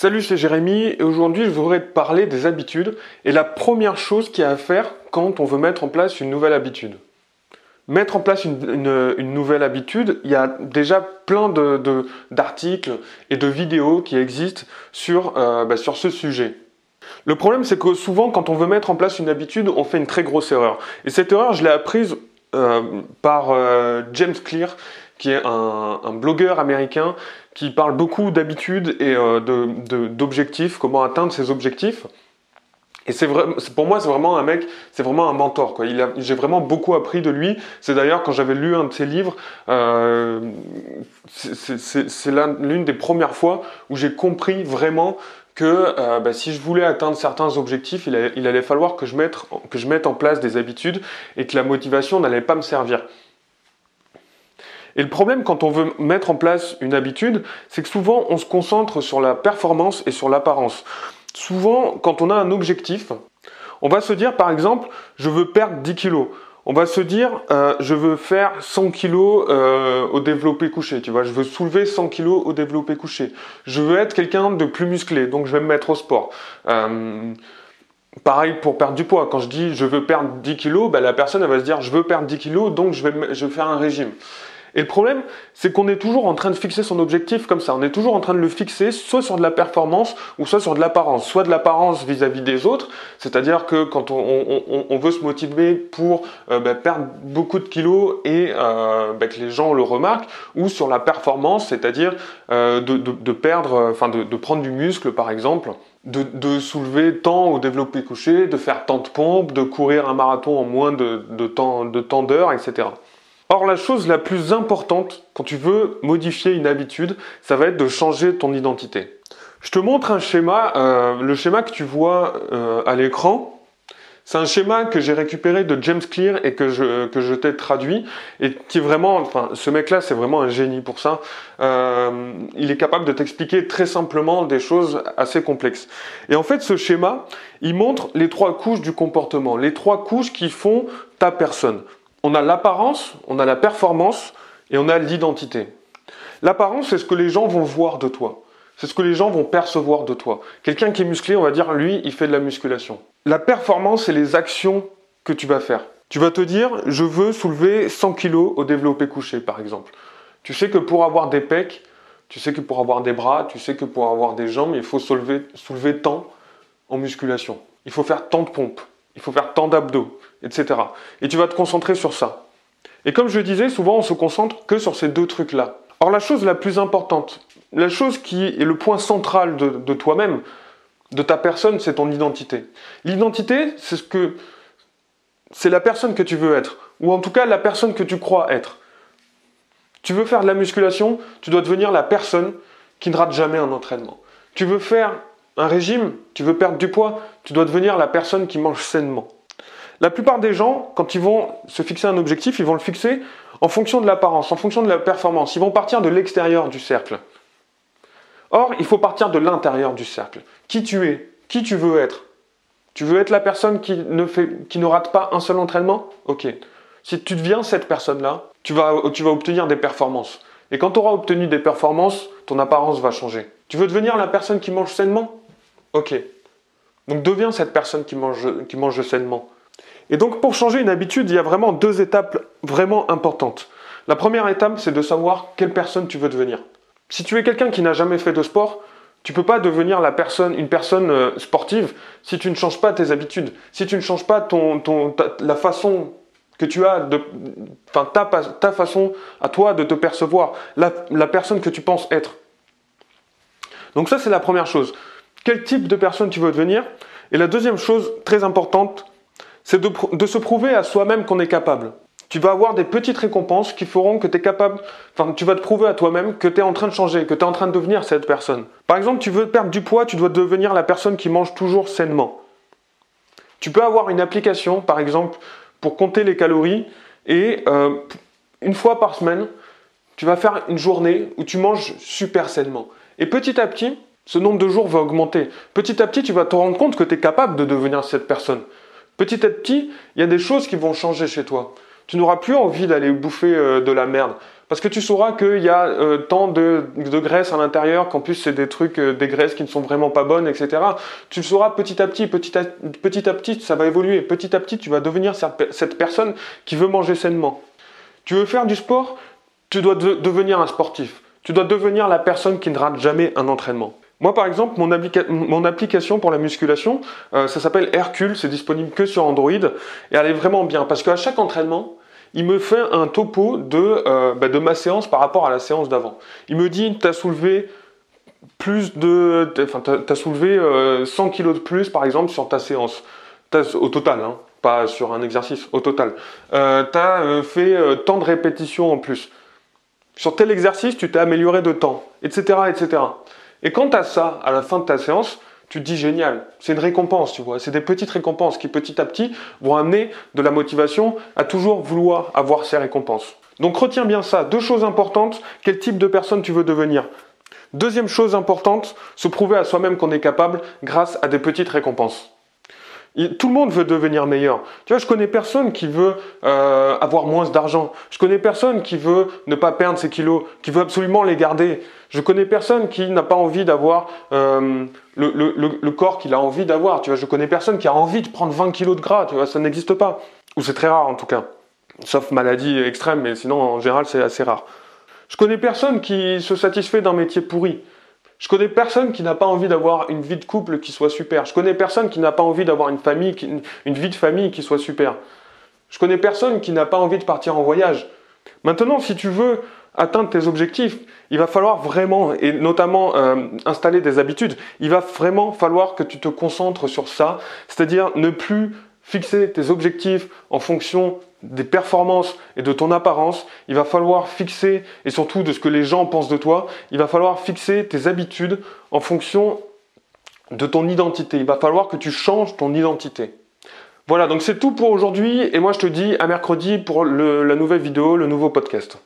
Salut, c'est Jérémy et aujourd'hui je voudrais te parler des habitudes et la première chose qu'il y a à faire quand on veut mettre en place une nouvelle habitude. Mettre en place une, nouvelle habitude, il y a déjà plein d'articles et de vidéos qui existent sur, euh, bah, sur ce sujet. Le problème c'est que souvent quand on veut mettre en place une habitude, on fait une très grosse erreur. Et cette erreur, je l'ai apprise euh, par euh, James Clear, qui est un, blogueur américain qui parle beaucoup d'habitudes et euh, d'objectifs, comment atteindre ses objectifs. Et c'est vrai, pour moi, c'est vraiment un mec, c'est vraiment un mentor. J'ai vraiment beaucoup appris de lui. C'est d'ailleurs quand j'avais lu un de ses livres, c'est l'une des premières fois où j'ai compris vraiment que euh, bah, si je voulais atteindre certains objectifs, il allait, falloir que je, mette, que je mette en place des habitudes et que la motivation n'allait pas me servir. Et le problème quand on veut mettre en place une habitude, c'est que souvent on se concentre sur la performance et sur l'apparence. Souvent, quand on a un objectif, on va se dire par exemple, je veux perdre 10 kilos on va se dire, euh, je veux faire 100 kg euh, au développé couché, tu vois, je veux soulever 100 kg au développé couché. Je veux être quelqu'un de plus musclé, donc je vais me mettre au sport. Euh, pareil pour perdre du poids. Quand je dis je veux perdre 10 kg, ben, la personne va se dire je veux perdre 10 kg, donc je vais, je vais faire un régime. Et le problème, c'est qu'on est toujours en train de fixer son objectif comme ça. On est toujours en train de le fixer soit sur de la performance ou soit sur de l'apparence. Soit de l'apparence vis-à-vis des autres, c'est-à-dire que quand on, veut se motiver pour euh, bah, perdre beaucoup de kilos et euh, bah, que les gens le remarquent, ou sur la performance, c'est-à-dire euh, de, perdre, enfin de, prendre du muscle par exemple. De, soulever tant au développé couché, de faire tant de pompes, de courir un marathon en moins de, de temps d'heures, etc. Or, la chose la plus importante quand tu veux modifier une habitude, ça va être de changer ton identité. Je te montre un schéma, euh, le schéma que tu vois euh, à l'écran. C'est un schéma que j'ai récupéré de James Clear et que je, que je t'ai traduit et qui vraiment, enfin, ce mec-là, c'est vraiment un génie pour ça. Euh, il est capable de t'expliquer très simplement des choses assez complexes. Et en fait, ce schéma, il montre les trois couches du comportement, les trois couches qui font ta personne on a l'apparence, on a la performance et on a l'identité. L'apparence, c'est ce que les gens vont voir de toi. C'est ce que les gens vont percevoir de toi. Quelqu'un qui est musclé, on va dire, lui, il fait de la musculation. La performance, c'est les actions que tu vas faire. Tu vas te dire, je veux soulever 100 kg au développé couché, par exemple. Tu sais que pour avoir des pecs, tu sais que pour avoir des bras, tu sais que pour avoir des jambes, il faut soulever, soulever tant en musculation. Il faut faire tant de pompes il faut faire tant d'abdos, etc. Et tu vas te concentrer sur ça. Et comme je disais, souvent on se concentre que sur ces deux trucs-là. Or la chose la plus importante, la chose qui est le point central de, toi-même, de ta personne, c'est ton identité. L'identité, c'est ce que c'est la personne que tu veux être, ou en tout cas la personne que tu crois être. Tu veux faire de la musculation, tu dois devenir la personne qui ne rate jamais un entraînement. Tu veux faire un régime, tu veux perdre du poids, tu dois devenir la personne qui mange sainement. La plupart des gens, quand ils vont se fixer un objectif, ils vont le fixer en fonction de l'apparence, en fonction de la performance. Ils vont partir de l'extérieur du cercle. Or, il faut partir de l'intérieur du cercle. Qui tu es Qui tu veux être Tu veux être la personne qui ne, rate pas un seul entraînement? Ok. Si tu deviens cette personne-là, tu vas, tu vas obtenir des performances. Et quand tu auras obtenu des performances, ton apparence va changer. Tu veux devenir la personne qui mange sainement? Ok. Donc deviens cette personne qui mange, qui mange sainement? Et donc pour changer une habitude, il y a vraiment deux étapes vraiment importantes. La première étape, c'est de savoir quelle personne tu veux devenir. Si tu es quelqu'un qui n'a jamais fait de sport, tu ne peux pas devenir une personne euh, sportive si tu ne changes pas tes habitudes, si tu ne changes pas ton, la façon que tu as, enfin ta, ta, façon à toi de te percevoir, la personne que tu penses être. Donc ça c'est la première chose quel type de personne tu veux devenir. Et la deuxième chose très importante, c'est de, se prouver à soi-même qu'on est capable. Tu vas avoir des petites récompenses qui feront que tu es capable, enfin tu vas te prouver à toi-même que tu es en train de changer, que tu es en train de devenir cette personne. Par exemple, tu veux perdre du poids, tu dois devenir la personne qui mange toujours sainement. Tu peux avoir une application, par exemple, pour compter les calories et euh, une fois par semaine, tu vas faire une journée où tu manges super sainement. Et petit à petit, ce nombre de jours va augmenter. Petit à petit, tu vas te rendre compte que tu es capable de devenir cette personne. Petit à petit, il y a des choses qui vont changer chez toi. Tu n'auras plus envie d'aller bouffer euh, de la merde. Parce que tu sauras qu'il y a euh, tant de, graisse à l'intérieur, qu'en plus c'est des trucs, euh, des graisses qui ne sont vraiment pas bonnes, etc. Tu le sauras petit à petit, petit à, petit à petit, ça va évoluer. Petit à petit, tu vas devenir cette personne qui veut manger sainement. Tu veux faire du sport, tu dois devenir un sportif. Tu dois devenir la personne qui ne rate jamais un entraînement. Moi, par exemple, mon, application pour la musculation, euh, ça s'appelle Hercule, c'est disponible que sur Android, et elle est vraiment bien, parce qu'à chaque entraînement, il me fait un topo de, euh, bah, de ma séance par rapport à la séance d'avant. Il me dit, tu as soulevé plus de, enfin, soulevé 100 euh, kg de plus, par exemple, sur ta séance, au total, hein, pas sur un exercice, au total. tu as fait tant de répétitions en plus. Sur tel exercice, tu t'es amélioré de temps, etc., etc. Et quand tu as ça à la fin de ta séance, tu te dis génial, c'est une récompense, tu vois. C'est des petites récompenses qui petit à petit vont amener de la motivation à toujours vouloir avoir ces récompenses. Donc retiens bien ça. Deux choses importantes, quel type de personne tu veux devenir? Deuxième chose importante, se prouver à soi-même qu'on est capable grâce à des petites récompenses tout le monde veut devenir meilleur. Tu vois, je connais personne qui veut euh, avoir moins d'argent. Je connais personne qui veut ne pas perdre ses kilos, qui veut absolument les garder. Je connais personne qui n'a pas envie d'avoir euh, le, corps qu'il a envie d'avoir. Tu vois, je connais personne qui a envie de prendre 20 kilos de gras. Tu ça n'existe pas. Ou c'est très rare en tout cas. Sauf maladie extrême, mais sinon en général c'est assez rare. Je connais personne qui se satisfait d'un métier pourri. Je connais personne qui n'a pas envie d'avoir une vie de couple qui soit super. Je connais personne qui n'a pas envie d'avoir une famille, une vie de famille qui soit super. Je connais personne qui n'a pas envie de partir en voyage. Maintenant, si tu veux atteindre tes objectifs, il va falloir vraiment, et notamment euh, installer des habitudes, il va vraiment falloir que tu te concentres sur ça, c'est-à-dire ne plus fixer tes objectifs en fonction des performances et de ton apparence, il va falloir fixer, et surtout de ce que les gens pensent de toi, il va falloir fixer tes habitudes en fonction de ton identité. Il va falloir que tu changes ton identité. Voilà, donc c'est tout pour aujourd'hui, et moi je te dis à mercredi pour la nouvelle vidéo, le nouveau podcast.